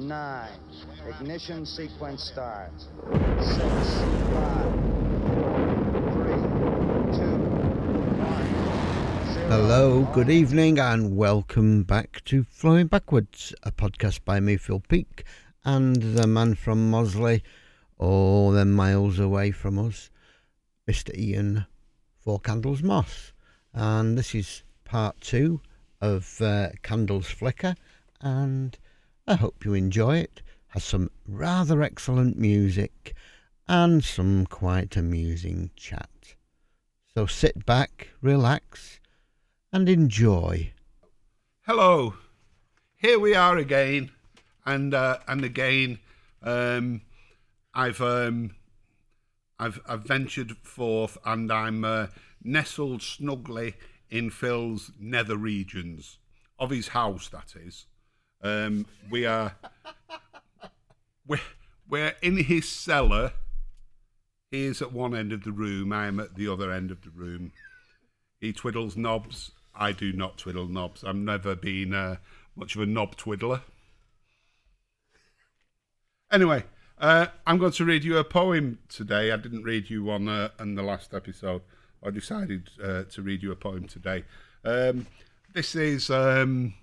nine. Ignition sequence starts. Six, five, three, two, one. Hello, good evening, and welcome back to Flying Backwards, a podcast by me, Phil Peak, and the man from Mosley, all them miles away from us, Mr. Ian Four Candles Moss. And this is part two of uh, Candles Flicker, and I hope you enjoy it. Has some rather excellent music and some quite amusing chat. So sit back, relax, and enjoy. Hello, here we are again, and uh, and again, um, I've um, I've I've ventured forth, and I'm uh, nestled snugly in Phil's nether regions of his house. That is, um, we are we're, we're in his cellar. He is at one end of the room. I am at the other end of the room. He twiddles knobs. I do not twiddle knobs. I've never been uh, much of a knob twiddler. Anyway, uh, I'm going to read you a poem today. I didn't read you one uh, in the last episode. I decided uh, to read you a poem today. Um, this is um,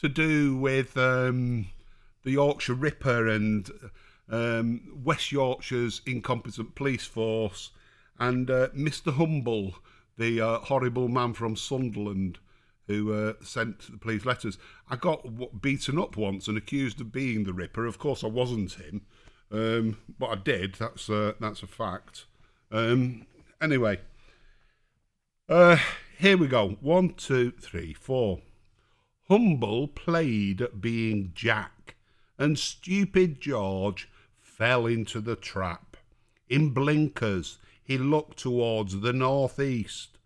to do with um, the Yorkshire Ripper and um, West Yorkshire's incompetent police force and uh, Mr. Humble, the uh, horrible man from Sunderland who uh, sent the police letters. I got beaten up once and accused of being the Ripper. Of course, I wasn't him, um, but I did. That's uh, that's a fact. Um, anyway, uh, here we go. One, two, three, four. Humble played at being Jack, and stupid George fell into the trap. In blinkers, he looked towards the northeast.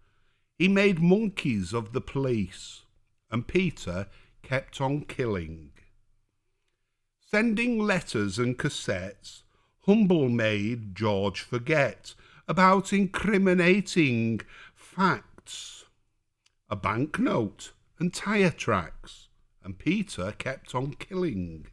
He made monkeys of the police, and Peter kept on killing. Sending letters and cassettes, Humble made George forget about incriminating facts. A banknote and tyre tracks, and Peter kept on killing.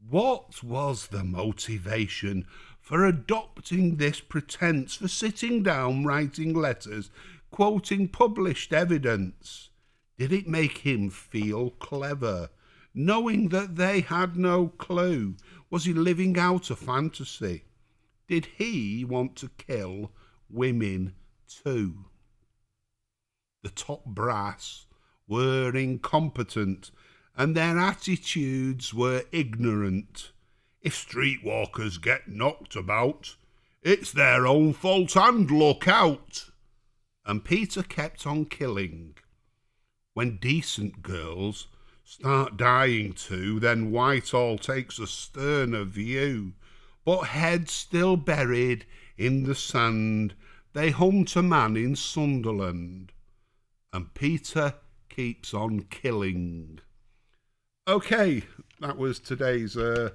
What was the motivation for adopting this pretense, for sitting down writing letters, quoting published evidence? Did it make him feel clever, knowing that they had no clue? Was he living out a fantasy? Did he want to kill women too? The top brass were incompetent and their attitudes were ignorant. If streetwalkers get knocked about, it's their own fault and look out. And Peter kept on killing. When decent girls start dying too, then Whitehall takes a sterner view. But heads still buried in the sand, they hunt a man in Sunderland. And Peter keeps on killing. Okay, that was today's uh,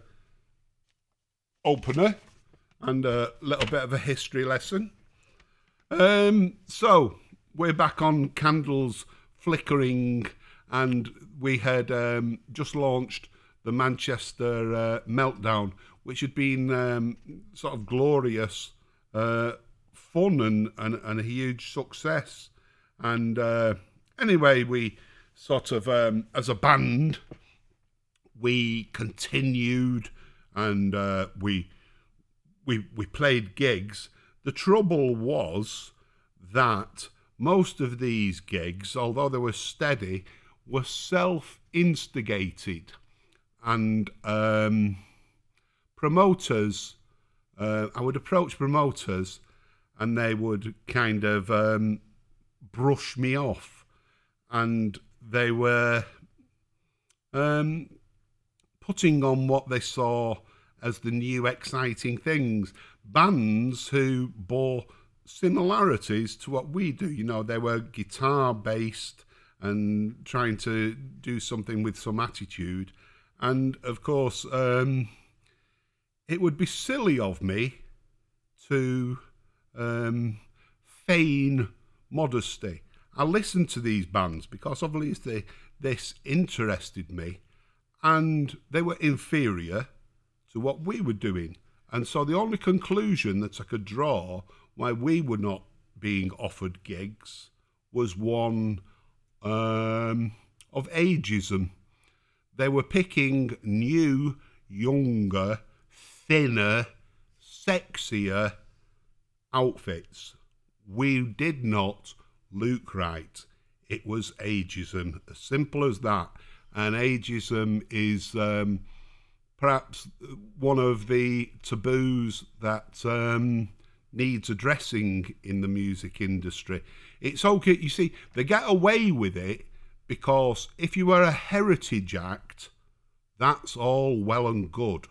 opener and a little bit of a history lesson. Um, so we're back on candles flickering, and we had um, just launched the Manchester uh, Meltdown, which had been um, sort of glorious, uh, fun, and, and, and a huge success. And uh, anyway, we sort of, um, as a band, we continued and uh, we we we played gigs. The trouble was that most of these gigs, although they were steady, were self-instigated, and um, promoters. Uh, I would approach promoters, and they would kind of um, brush me off, and they were um, putting on what they saw as the new exciting things. Bands who bore similarities to what we do. You know, they were guitar based and trying to do something with some attitude. And of course, um, it would be silly of me to um, feign modesty. I listened to these bands because obviously this interested me and they were inferior to what we were doing. And so the only conclusion that I could draw why we were not being offered gigs was one um, of ageism. They were picking new, younger, thinner, sexier outfits. We did not look right. It was ageism, as simple as that. And ageism is um, perhaps one of the taboos that um, needs addressing in the music industry. It's okay, you see, they get away with it because if you are a heritage act, that's all well and good.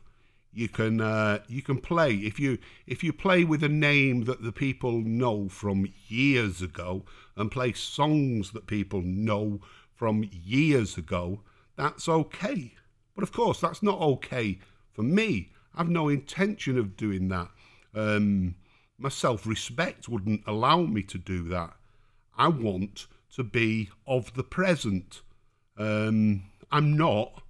You can uh, you can play if you if you play with a name that the people know from years ago and play songs that people know from years ago. That's okay. But of course, that's not okay for me. I've no intention of doing that. Um, my self respect wouldn't allow me to do that. I want to be of the present. Um, I'm not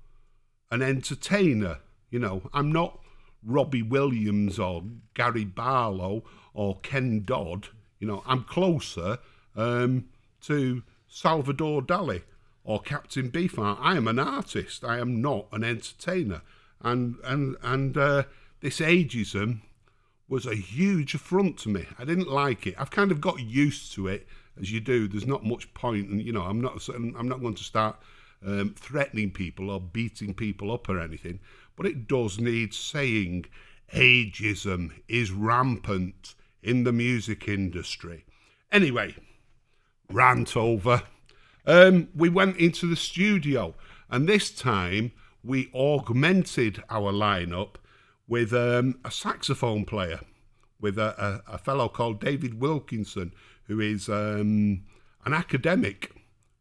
an entertainer. You know, I'm not Robbie Williams or Gary Barlow or Ken Dodd. You know, I'm closer um, to Salvador Dali or Captain Beefheart. I am an artist. I am not an entertainer. And and and uh, this ageism was a huge affront to me. I didn't like it. I've kind of got used to it, as you do. There's not much point, and you know, I'm not I'm not going to start um, threatening people or beating people up or anything. But it does need saying. Ageism is rampant in the music industry. Anyway, rant over. Um, we went into the studio, and this time we augmented our lineup with um, a saxophone player, with a, a, a, fellow called David Wilkinson, who is um, an academic,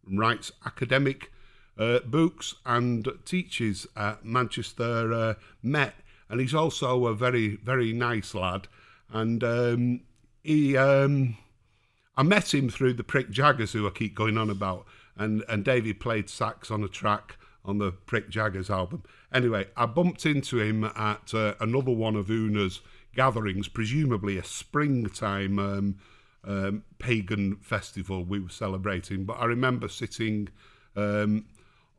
writes academic uh, books and teaches at Manchester uh, Met. And he's also a very, very nice lad. And um, he, um, I met him through the Prick Jaggers, who I keep going on about. And, and David played sax on a track on the Prick Jaggers album. Anyway, I bumped into him at uh, another one of Una's gatherings, presumably a springtime um, um, pagan festival we were celebrating. But I remember sitting um,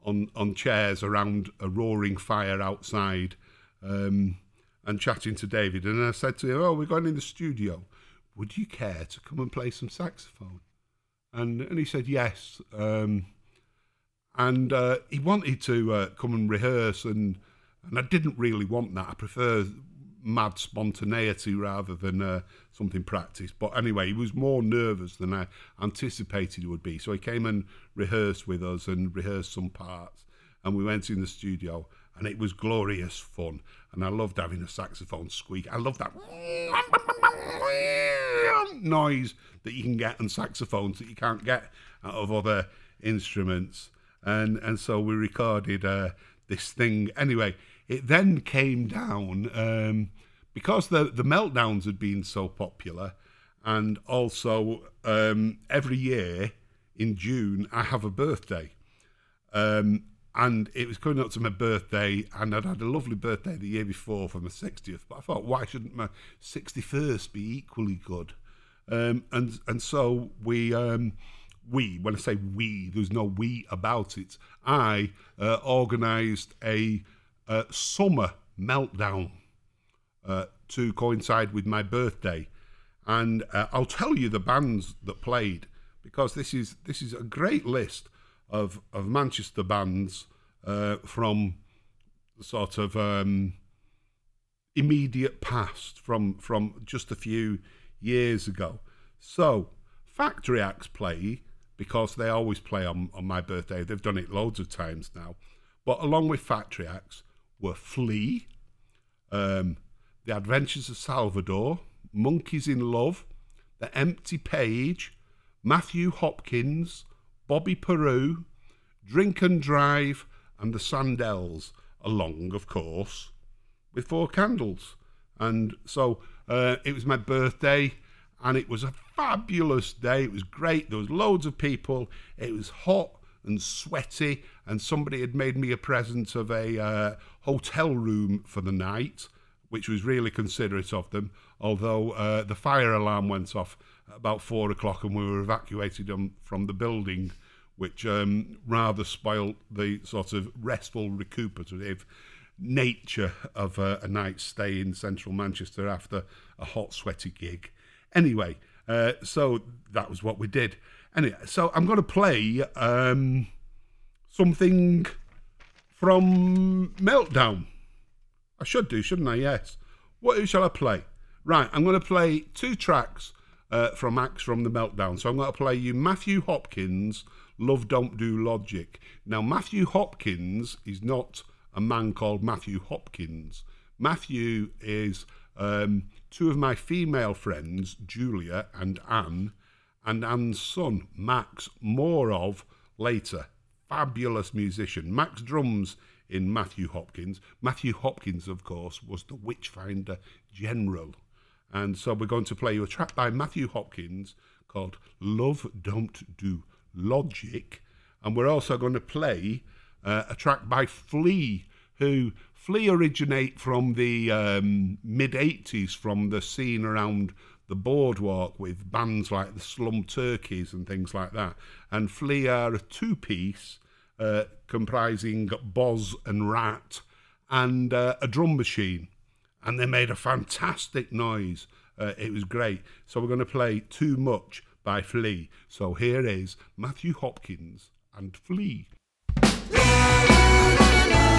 on on chairs around a roaring fire outside um, and chatting to David. And I said to him, "Oh, we're going in the studio. Would you care to come and play some saxophone?" And and he said yes. Um, and uh, he wanted to uh, come and rehearse, and and I didn't really want that. I prefer mad spontaneity rather than uh, something practiced. But anyway, he was more nervous than I anticipated he would be. So he came and rehearsed with us and rehearsed some parts, and we went in the studio, and it was glorious fun. And I loved having a saxophone squeak. I love that noise that you can get on saxophones that you can't get out of other instruments and and so we recorded uh, this thing. Anyway, it then came down um, because the the meltdowns had been so popular, and also um, every year in June I have a birthday. Um, and it was coming up to my birthday, and I'd had a lovely birthday the year before for my 60th. But I thought, why shouldn't my 61st be equally good? Um, and and so we um, we, when I say we, there's no we about it. I uh, organised a uh, summer meltdown uh, to coincide with my birthday, and uh, I'll tell you the bands that played because this is this is a great list of of Manchester bands uh, from sort of um, immediate past, from from just a few years ago. So Factory Acts play because they always play on, on my birthday. They've done it loads of times now. But along with Factory Acts were Flea, um, The Adventures of Salvador, Monkeys in Love, The Empty Page, Matthew Hopkins, Bobby Peru, Drink and Drive, and the Sandells, along, of course, with Four Candles. And so uh, it was my birthday and it was a fabulous day. It was great. There was loads of people. It was hot and sweaty, and somebody had made me a present of a uh, hotel room for the night, which was really considerate of them. Although uh, the fire alarm went off about four o'clock and we were evacuated from the building, which um, rather spoilt the sort of restful, recuperative nature of a, a stay in central Manchester after a hot, sweaty gig. Anyway, uh, so that was what we did. Anyway, so I'm going to play um, something from Meltdown. I should do, shouldn't I? Yes. What shall I play? Right, I'm going to play two tracks uh, from Acts from the Meltdown. So I'm going to play you Matthew Hopkins, Love Don't Do Logic. Now, Matthew Hopkins is not a man called Matthew Hopkins. Matthew is um, two of my female friends, Julia and Anne, and Anne's son, Max, more of later. Fabulous musician. Max drums in Matthew Hopkins. Matthew Hopkins, of course, was the Witchfinder General. And so we're going to play you a track by Matthew Hopkins called Love Don't Do Logic. And we're also going to play uh, a track by Flea, who Flea originate from the um, mid 80s from the scene around the boardwalk with bands like the Slum Turkeys and things like that. And Flea are a two piece uh, comprising Boz and Rat and uh, a drum machine. And they made a fantastic noise. Uh, it was great. So we're going to play Too Much by Flea. So here is Matthew Hopkins and Flea la, la, la, la.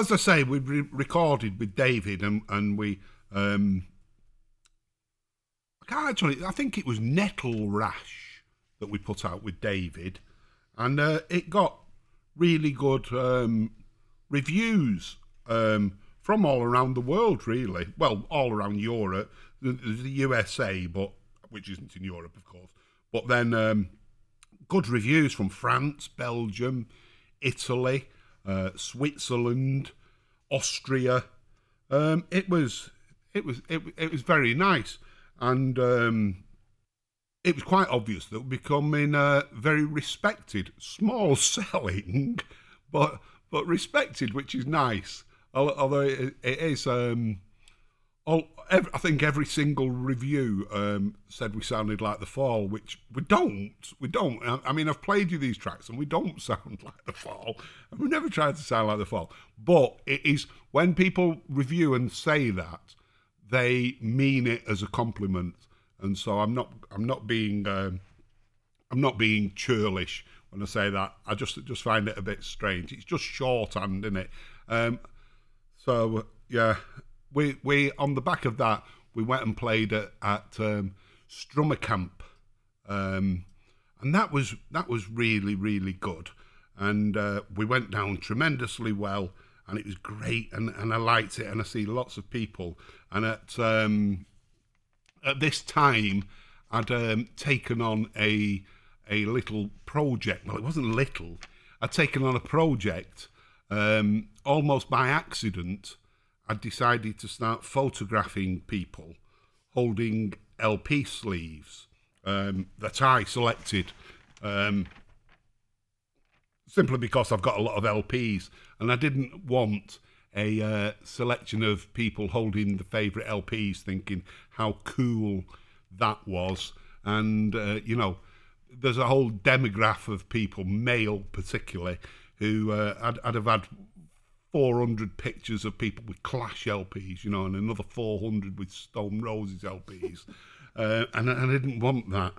As I say, we re- recorded with David, and and we. Um, I can't actually. I think it was Nettle Rash that we put out with David, and uh, it got really good um, reviews um, from all around the world. Really, well, all around Europe, the, the USA, but which isn't in Europe, of course. But then um, good reviews from France, Belgium, Italy, uh, Switzerland, Austria. Um, it was it was it, it was very nice, and um, it was quite obvious that we're becoming uh, very respected, small selling, but but respected, which is nice. Although it, it is. Um, all, ev I think every single review um, said we sounded like the Fall, which we don't. We don't. I, I mean, I've played you these tracks, and we don't sound like the Fall. And we never tried to sound like the Fall. But it is when people review and say that, they mean it as a compliment. And so I'm not. I'm not being. Um, I'm not being churlish when I say that. I just just find it a bit strange. It's just shorthand, isn't it? Um, so yeah, we we on the back of that we went and played at, at um, Strummer Camp, um, and that was that was really really good, and uh, we went down tremendously well, and it was great, and, and I liked it, and I see lots of people, and at um, at this time I'd um, taken on a a little project. Well, it wasn't little. I'd taken on a project um, almost by accident. I decided to start photographing people holding LP sleeves um, that I selected um, simply because I've got a lot of LPs and I didn't want a uh, selection of people holding the favourite LPs thinking how cool that was. And, uh, you know, there's a whole demographic of people, male particularly, who uh, I'd, I'd have had 400 pictures of people with Clash LPs, you know, and another 400 with Stone Roses LPs. uh, and, and I didn't want that.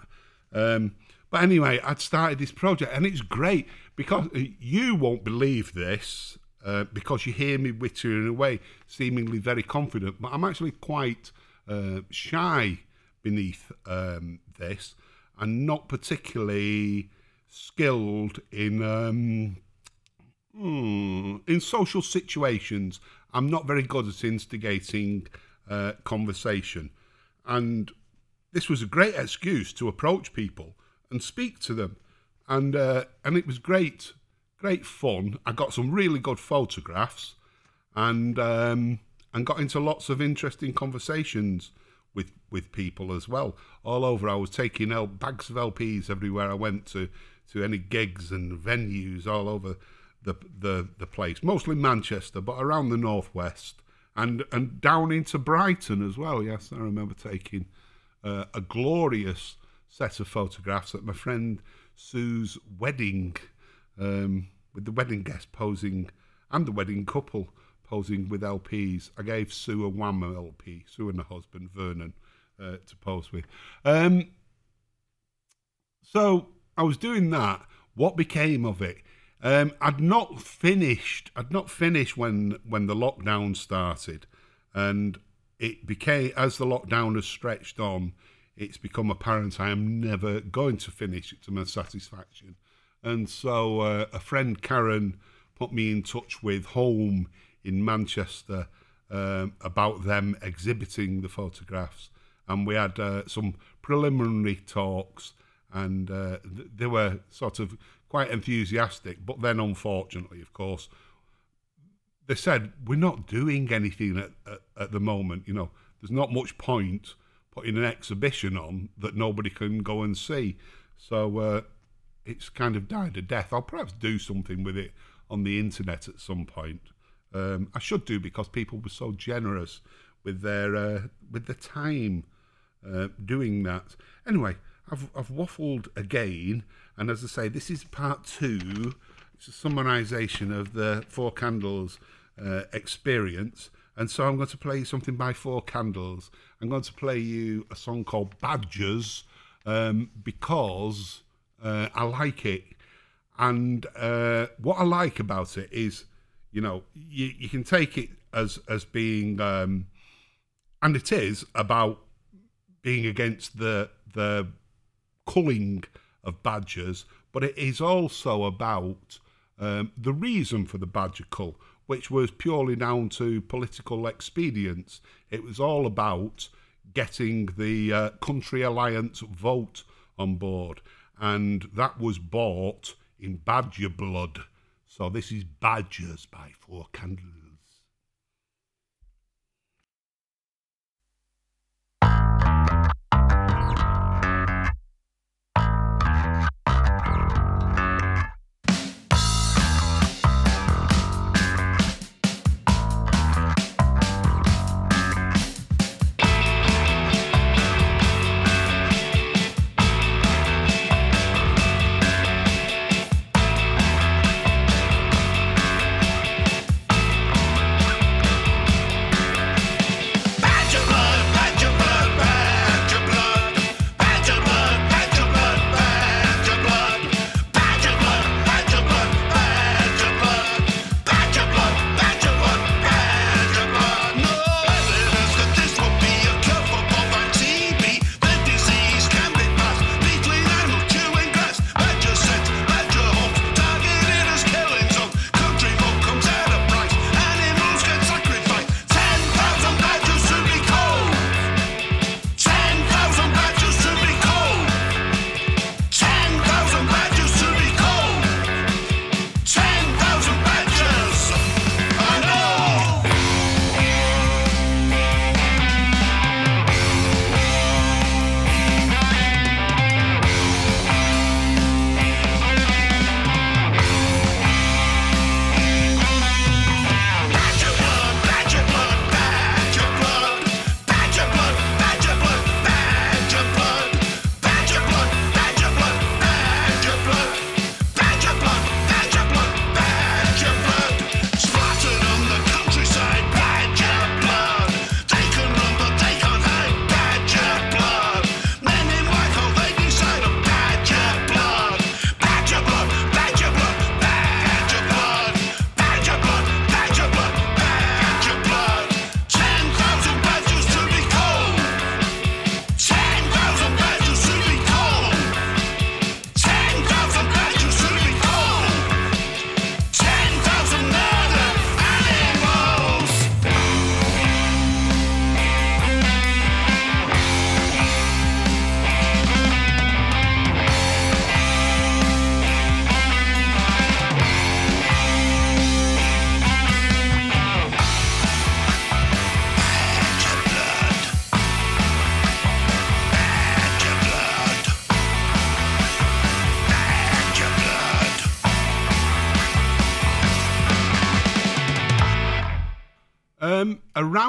Um, but anyway, I'd started this project, and it's great because uh, you won't believe this uh, because you hear me wittering away, seemingly very confident, but I'm actually quite uh, shy beneath um, this and not particularly skilled in um, hmm, in social situations. I'm not very good at instigating uh, conversation, and this was a great excuse to approach people and speak to them, and uh, and it was great, great fun. I got some really good photographs, and um, and got into lots of interesting conversations with with people as well all over. I was taking L- bags of LPs everywhere I went to to any gigs and venues all over the the the place, mostly Manchester, but around the northwest and and down into Brighton as well. Yes, I remember taking uh, a glorious set of photographs at my friend Sue's wedding, um, with the wedding guest posing and the wedding couple posing with LPs. I gave Sue a Wham LP, Sue and her husband Vernon, uh, to pose with. Um, so I was doing that. What became of it? Um, I'd not finished. I'd not finished when when the lockdown started, and it became as the lockdown has stretched on. It's become apparent I am never going to finish it to my satisfaction, and so uh, a friend Karen put me in touch with Home in Manchester um, about them exhibiting the photographs, and we had uh, some preliminary talks, and uh, th- they were sort of quite enthusiastic. But then, unfortunately, of course, they said we're not doing anything at, at, at the moment. You know, there's not much point putting an exhibition on that nobody can go and see. So uh, it's kind of died a death. I'll perhaps do something with it on the internet at some point. Um, I should do because people were so generous with their uh, with the time uh, doing that. Anyway, I've I've waffled again, and as I say, this is part two. It's a summarisation of the Four Candles uh, experience, and so I'm going to play you something by Four Candles. I'm going to play you a song called Badgers um, because uh, I like it, and uh, what I like about it is you know, you, you can take it as as being, um, and it is about being against the the culling of badgers, but it is also about um, the reason for the badger cull, which was purely down to political expedience. It was all about getting the uh, Country Alliance vote on board, and that was bought in badger blood. So this is Badgers by Four Candles.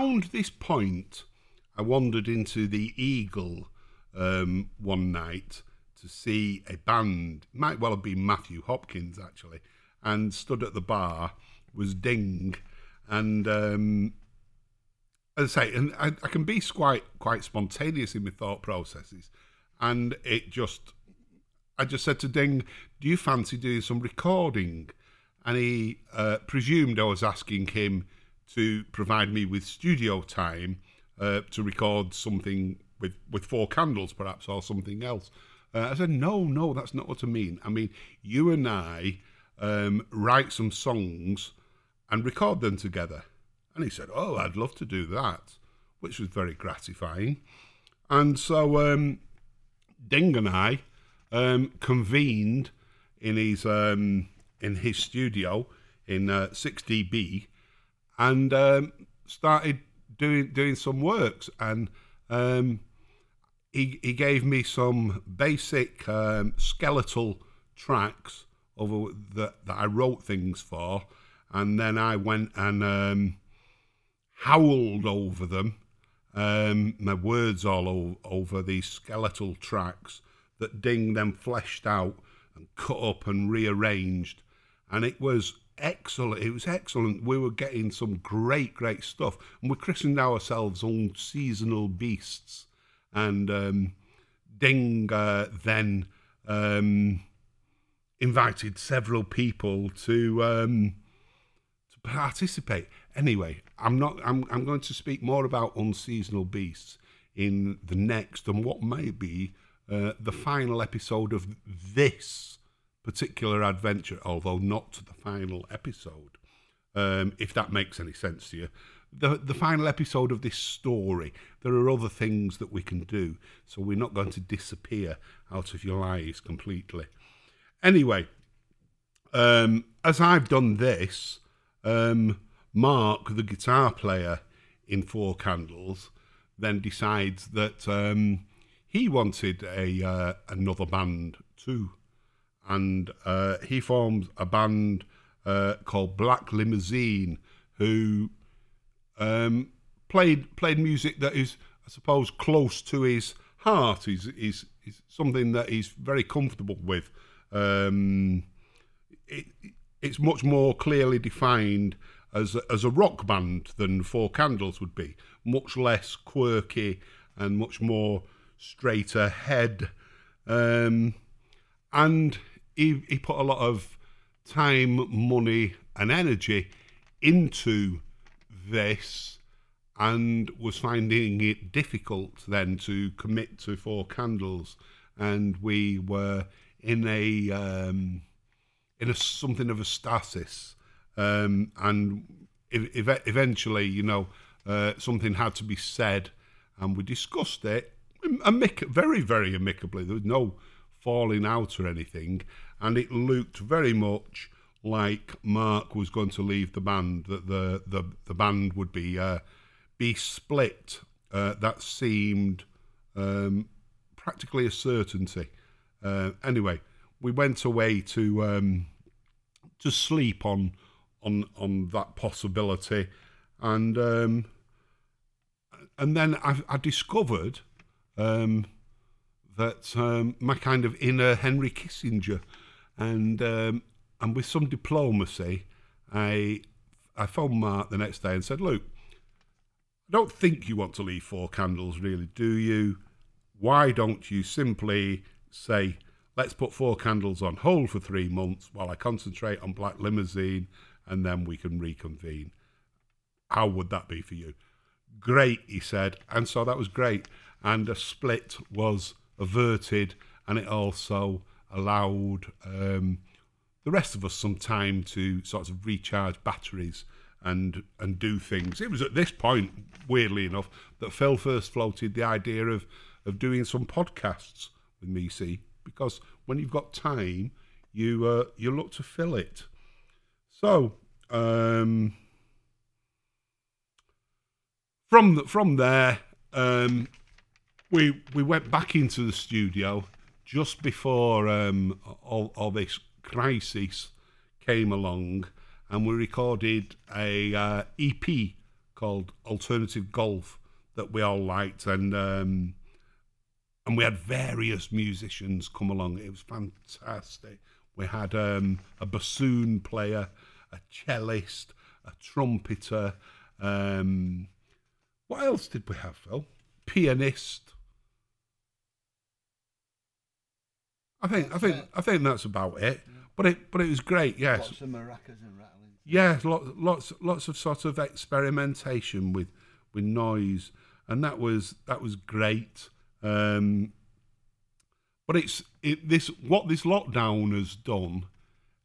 Around this point, I wandered into the Eagle um, one night to see a band. Might well have been Matthew Hopkins actually, and stood at the bar was Ding, and um, as I say, and I, I can be quite quite spontaneous in my thought processes, and it just I just said to Ding, "Do you fancy doing some recording?" And he uh, presumed I was asking him to provide me with studio time uh, to record something with with four candles, perhaps, or something else. Uh, I said, "No, no, that's not what I mean. I mean, you and I um, write some songs and record them together." And he said, "Oh, I'd love to do that," which was very gratifying. And so um, Ding and I um, convened in his um, in his studio in uh, 6DB and um, started doing doing some works. And um, he he gave me some basic um, skeletal tracks over that that I wrote things for, and then I went and um, howled over them, um, my words all o- over these skeletal tracks that Ding then fleshed out and cut up and rearranged, and it was excellent. It was excellent. We were getting some great, great stuff, and we christened ourselves Unseasonal Beasts. And um, Ding uh, then um, invited several people to um, to to participate. Anyway, I'm not. I'm I'm going to speak more about unseasonal beasts in the next and what may be uh, the final episode of this particular adventure, although not to the final episode. Um, if that makes any sense to you. The, the final episode of this story, there are other things that we can do, so we're not going to disappear out of your lives completely. Anyway, um, as I've done this, um, Mark, the guitar player in Four Candles, then decides that um, he wanted a uh, another band too, and uh, he forms a band uh, called Black Limousine, who um, played played music that is, I suppose, close to his heart. Is is is something that he's very comfortable with. Um, it, it's much more clearly defined as a, as a rock band than Four Candles would be. Much less quirky and much more straight ahead. Um, and he, he put a lot of time, money, and energy into this and was finding it difficult then to commit to Four Candles. And we were in a um, in a something of a stasis, um, and ev- ev- eventually, you know, uh, something had to be said, and we discussed it, amic- very, very amicably. There was no falling out or anything, and it looked very much like Mark was going to leave the band. That the the, the band would be uh, be split. Uh, that seemed um, practically a certainty. Uh, anyway, we went away to um, to sleep on on on that possibility, and um, and then I, I discovered um, that um, my kind of inner Henry Kissinger, and um, and with some diplomacy, I I phoned Mark the next day and said, look. I don't think you want to leave Four Candles, really, do you? Why don't you simply say, let's put Four Candles on hold for three months while I concentrate on Black Limousine and then we can reconvene? How would that be for you? Great, he said. And so that was great. And a split was averted and it also allowed um, the rest of us some time to sort of recharge batteries and and do things. It was at this point, weirdly enough, that Phil first floated the idea of of doing some podcasts with me. See, because when you've got time, you uh, you look to fill it. So um, from the, from there, um, we we went back into the studio just before um, all, all this crisis came along, and we recorded a uh, EP called Alternative Golf that we all liked, and um, and we had various musicians come along. It was fantastic. We had um, a bassoon player, a cellist, a trumpeter. Um, what else did we have, Phil? Pianist. I think I think I think that's about it. But it but it was great. Yes. Lots of maracas and rattling. Yeah, lots, lots, lots of sort of experimentation with with noise, and that was that was great. Um, but it's it, this what this lockdown has done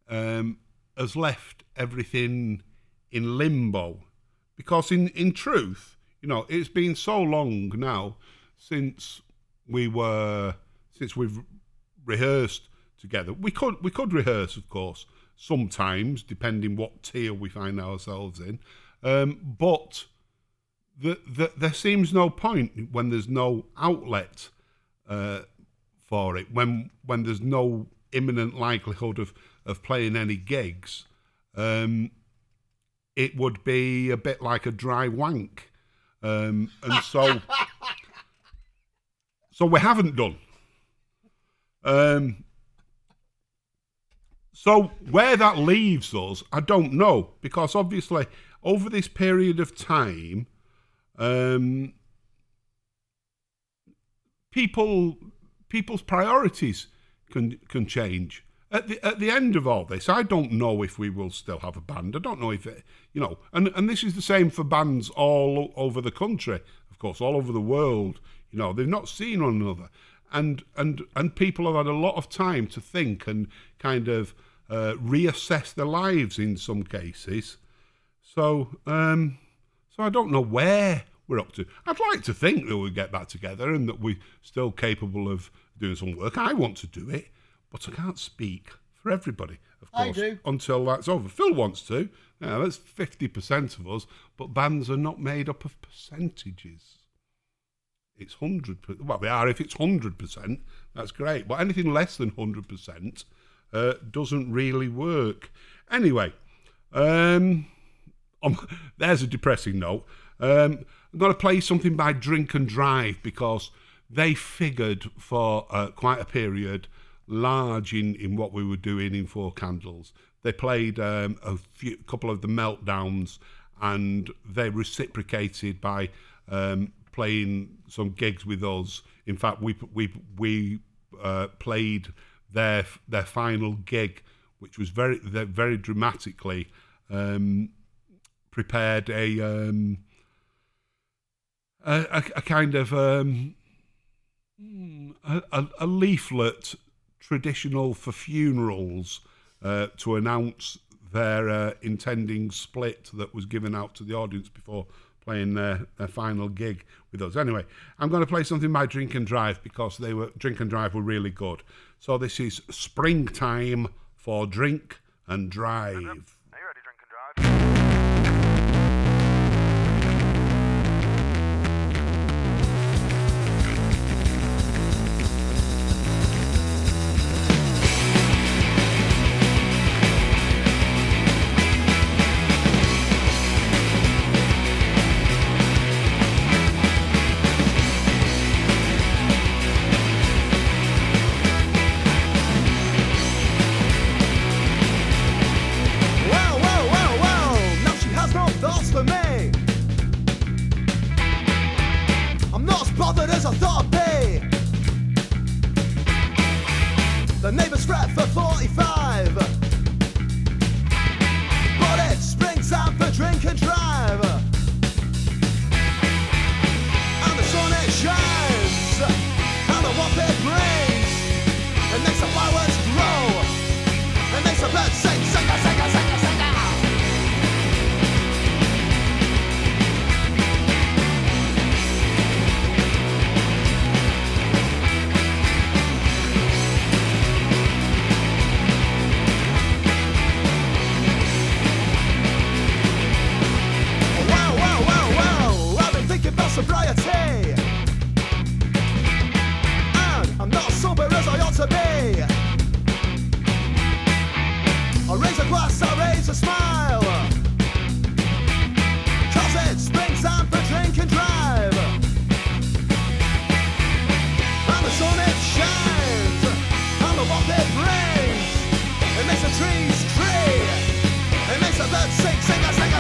um, has left everything in limbo, because in in truth, you know, it's been so long now since we were since we've rehearsed together. We could we could rehearse, of course, sometimes depending what tier we find ourselves in. Um, but the, the, there seems no point when there's no outlet uh, for it. When when there's no imminent likelihood of of playing any gigs, um, it would be a bit like a dry wank, um, and so so we haven't done. Um, so where that leaves us, I don't know, because obviously over this period of time, um, people people's priorities can can change. at the at the end of all this, I don't know if we will still have a band. I don't know if it, you know, and and this is the same for bands all over the country, of course, all over the world. You know, they've not seen one another, and and and people have had a lot of time to think and kind of uh, reassess their lives in some cases. So, um, so I don't know where we're up to. I'd like to think that we get back together and that we're still capable of doing some work. I want to do it, but I can't speak for everybody, of I course, do. until that's over. Phil wants to. Yeah, that's 50% of us, but bands are not made up of percentages. It's 100%. Well, they are if it's 100%, that's great. But anything less than 100% uh, doesn't really work. Anyway, um, um, there's a depressing note. Um, I'm going to play something by Drink and Drive because they figured for uh, quite a period large in, in what we were doing in Four Candles. They played um, a few, couple of the meltdowns and they reciprocated by um, playing some gigs with us. In fact, we we we uh, played their their final gig, which was very very dramatically um, prepared a, um, a, a kind of um, a, a leaflet traditional for funerals uh, to announce their uh, intending split that was given out to the audience before playing their, their final gig with us. Anyway, I'm going to play something by Drink and Drive because they were Drink and Drive were really good. So this is springtime for Drink and Drive. Are you ready, drink and drive? It makes sing, sing, sing, sing, sing.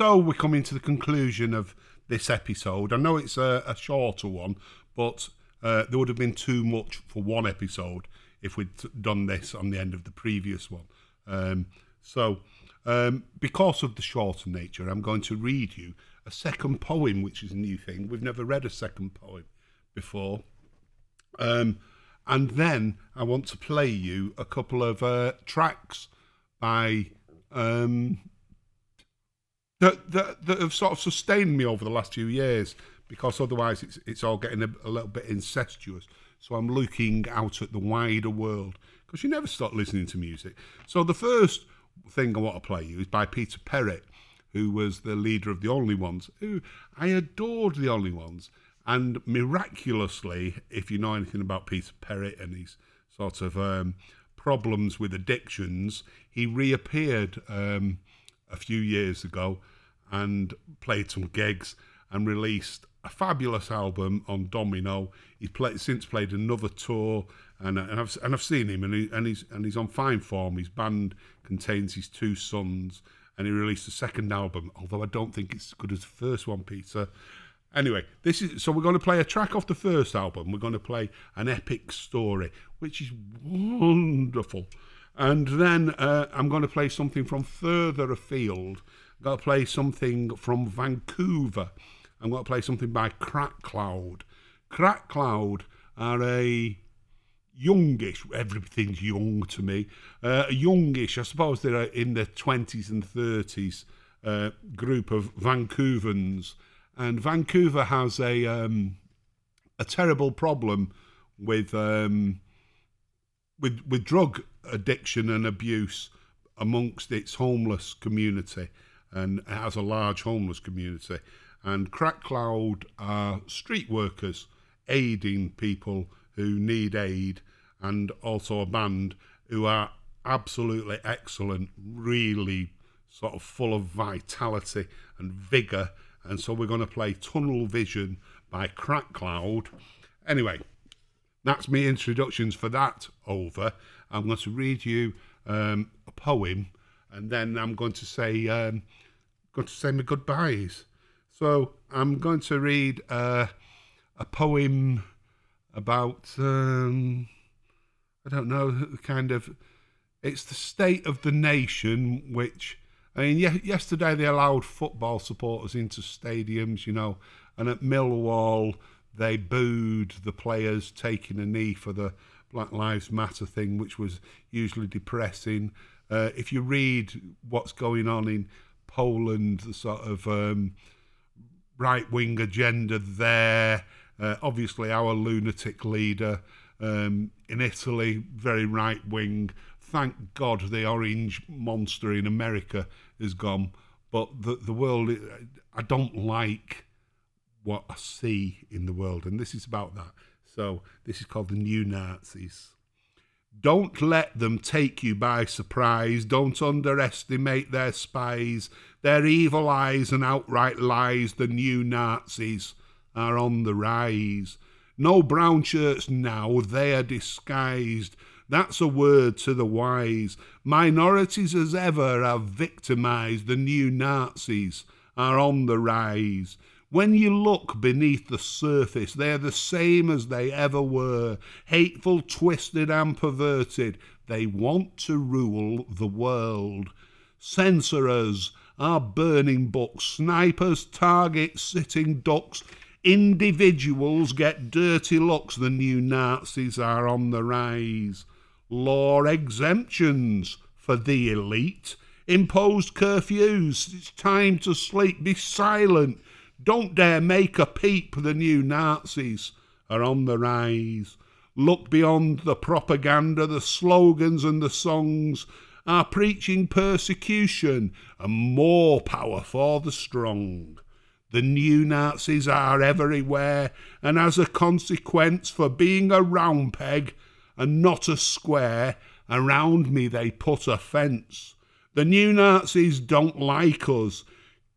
So we're coming to the conclusion of this episode. I know it's a, a shorter one, but uh, there would have been too much for one episode if we'd done this on the end of the previous one. Um, So, um, because of the shorter nature, I'm going to read you a second poem, which is a new thing. We've never read a second poem before. Um, and then I want to play you a couple of uh, tracks by um, that, that that have sort of sustained me over the last few years because otherwise it's it's all getting a, a little bit incestuous. So I'm looking out at the wider world because you never stop listening to music. So the first thing I want to play you is by Peter Perrett, who was the leader of the Only Ones. Who I adored the Only Ones, and miraculously, if you know anything about Peter Perrett and his sort of um, problems with addictions, he reappeared um, a few years ago and played some gigs and released a fabulous album on Domino. He's played since played another tour, and, and I've and I've seen him, and he, and he's and he's on fine form. His band contains his two sons, and he released a second album. Although I don't think it's as good as the first one, Peter. Anyway, this is so we're going to play a track off the first album. We're going to play an epic story, which is wonderful. And then uh, I'm going to play something from further afield. I'm going to play something from Vancouver. I'm going to play something by Crack Cloud. Crack Cloud are a youngish, everything's young to me, uh, youngish, I suppose they're in their 20s and 30s uh, group of Vancouvans. And Vancouver has a, um, a terrible problem with, um, with, with drug addiction and abuse amongst its homeless community and it has a large homeless community. And Crack Cloud are street workers aiding people who need aid and also a band who are absolutely excellent, really sort of full of vitality and vigour. And so we're going to play Tunnel Vision by Crack Cloud. Anyway, that's me introductions for that over. I'm going to read you um, a poem, and then I'm going to say um, going to say my goodbyes. So I'm going to read uh, a poem about um, I don't know kind of it's the state of the nation which I mean ye- yesterday they allowed football supporters into stadiums you know and at Millwall they booed the players taking a knee for the Black Lives Matter thing which was usually depressing uh, if you read what's going on in Poland the sort of um, right wing agenda there. Uh, obviously, our lunatic leader um, in Italy, very right wing. Thank God the orange monster in America is gone. But the, the world, I don't like what I see in the world. And this is about that. So, this is called the New Nazis. Don't let them take you by surprise. Don't underestimate their spies. Their evil eyes and outright lies, the new Nazis, are on the rise. No brown shirts now, they are disguised. That's a word to the wise. Minorities as ever are victimized. The new Nazis are on the rise. When you look beneath the surface, they're the same as they ever were hateful, twisted, and perverted. They want to rule the world. Censorers are burning books, snipers target sitting ducks. Individuals get dirty looks, the new Nazis are on the rise. Law exemptions for the elite. Imposed curfews. It's time to sleep. Be silent. Don't dare make a peep. The new Nazis are on the rise. Look beyond the propaganda, the slogans and the songs are preaching persecution and more power for the strong. The new Nazis are everywhere, and as a consequence, for being a round peg and not a square, around me they put a fence. The new Nazis don't like us,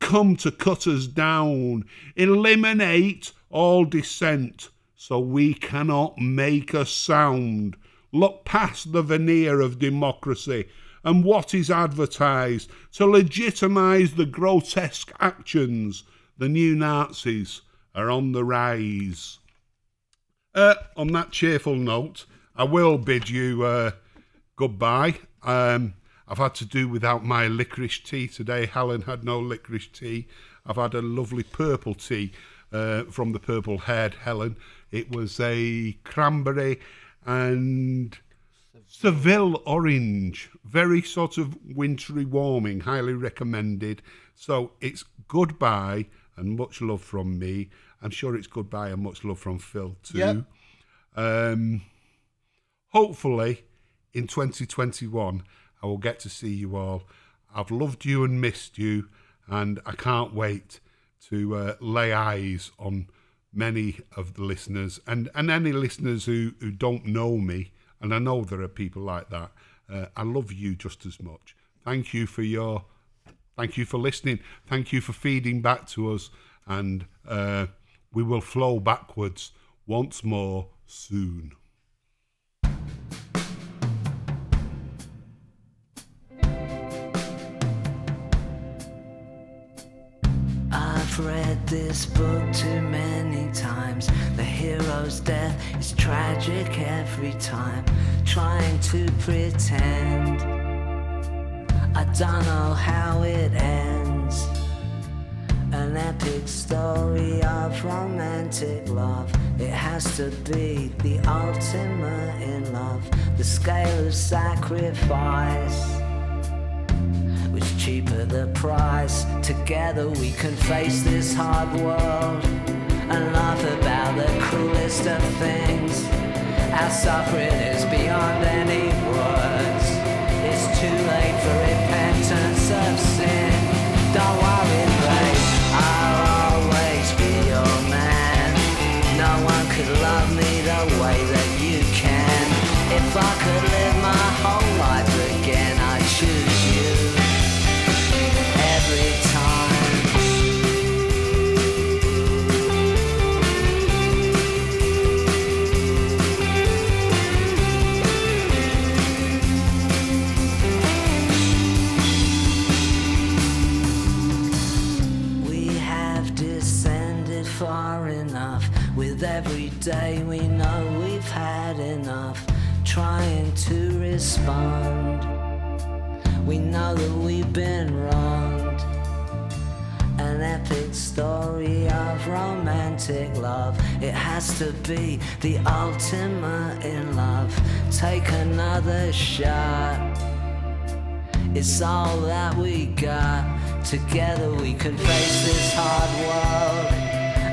come to cut us down, eliminate all dissent, so we cannot make a sound. Look past the veneer of democracy and what is advertised to legitimise the grotesque actions. The new Nazis are on the rise. Uh, on that cheerful note, I will bid you uh, goodbye. Um, I've had to do without my licorice tea today. Helen had no licorice tea. I've had a lovely purple tea uh, from the purple haired Helen. It was a cranberry and Seville orange, very sort of wintry warming, highly recommended. So it's goodbye and much love from me. I'm sure it's goodbye and much love from Phil too. Yep. Um, hopefully in 2021 I will get to see you all. I've loved you and missed you, and I can't wait to uh, lay eyes on many of the listeners and, and any listeners who, who don't know me. And I know there are people like that. Uh, I love you just as much. Thank you for your, thank you for listening. Thank you for feeding back to us, and uh, we will flow backwards once more soon. This book too many times. The hero's death is tragic every time. Trying to pretend. I don't know how it ends. An epic story of romantic love. It has to be the ultimate in love. The scale of sacrifice cheaper the price. Together we can face this hard world and laugh about the cruelest of things. Our suffering is beyond any words. It's too late for repentance To be the ultimate in love. Take another shot. It's all that we got. Together we can face this hard world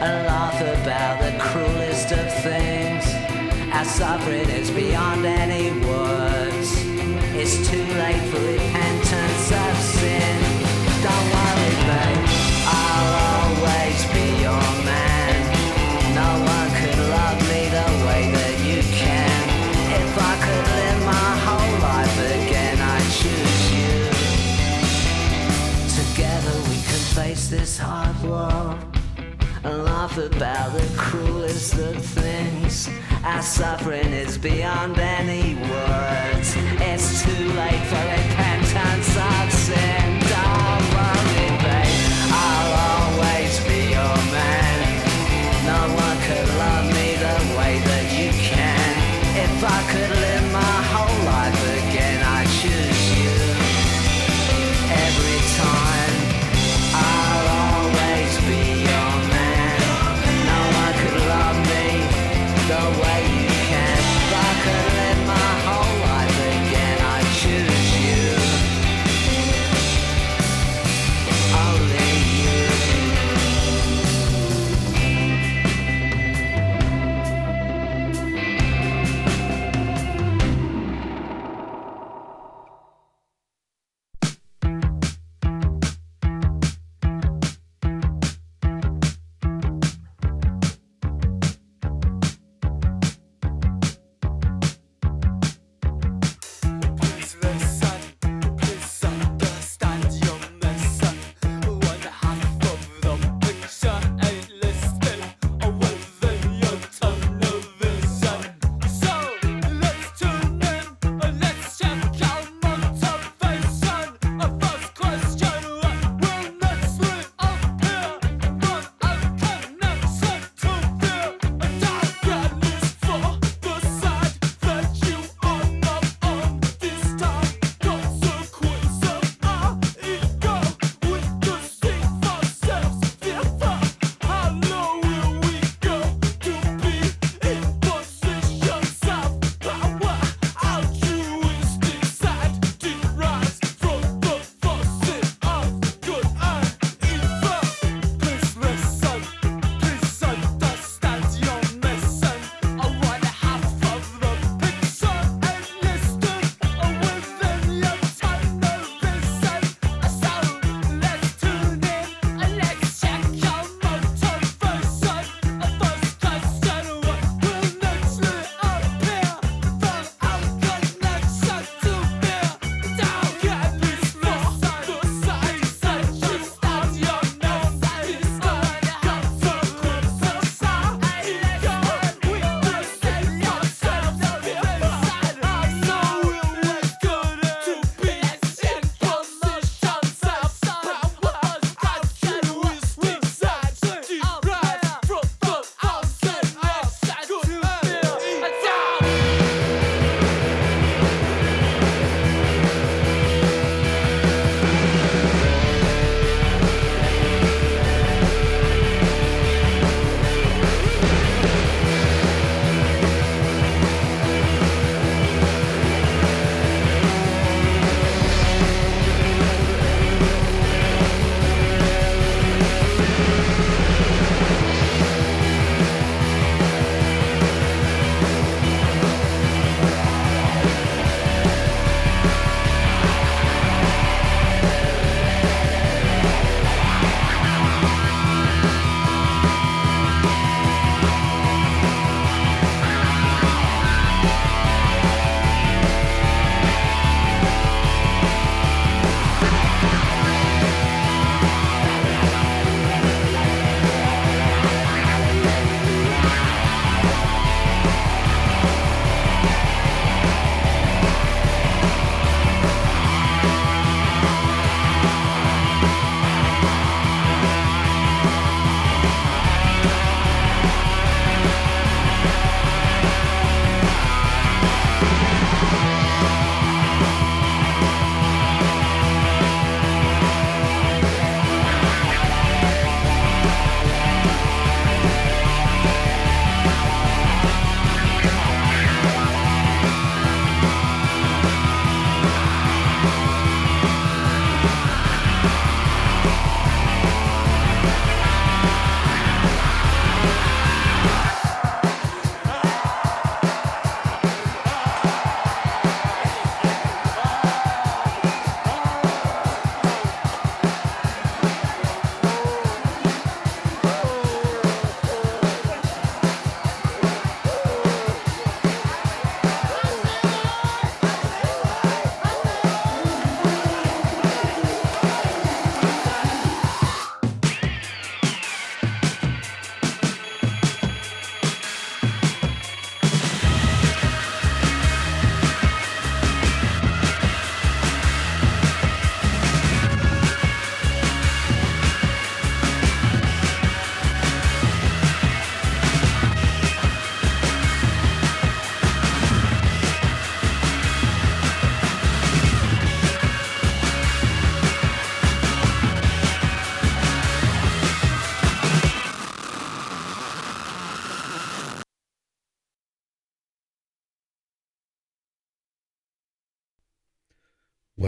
and laugh about the cruelest of things. Our suffering is beyond any words. It's too late for repentance this hard world and laugh about the cruelest of things. Our suffering is beyond any words.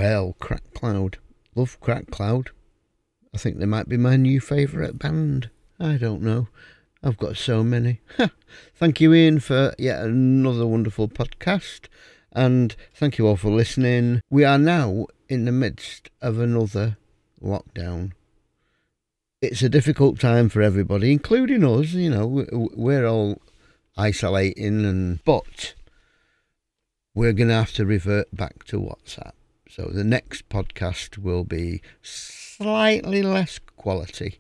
Well, Crack Cloud. Love Crack Cloud. I think they might be my new favourite band. I don't know. I've got so many. thank you, Ian, for yet another wonderful podcast. And thank you all for listening. We are now in the midst of another lockdown. It's a difficult time for everybody, including us. You know, we- we're all isolating, and but we're going to have to revert back to WhatsApp. So the next podcast will be slightly less quality,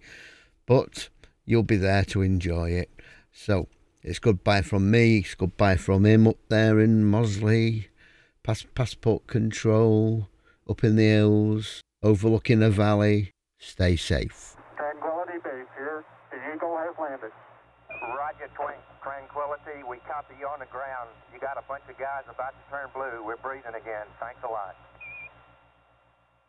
but you'll be there to enjoy it. So it's goodbye from me. It's goodbye from him up there in Mosley. Pass, passport control up in the hills, overlooking a valley. Stay safe. Tranquility Base here. The Eagle has landed. Roger, Twin- Tranquility. We copy you on the ground. You got a bunch of guys about to turn blue. We're breathing again. Thanks a lot.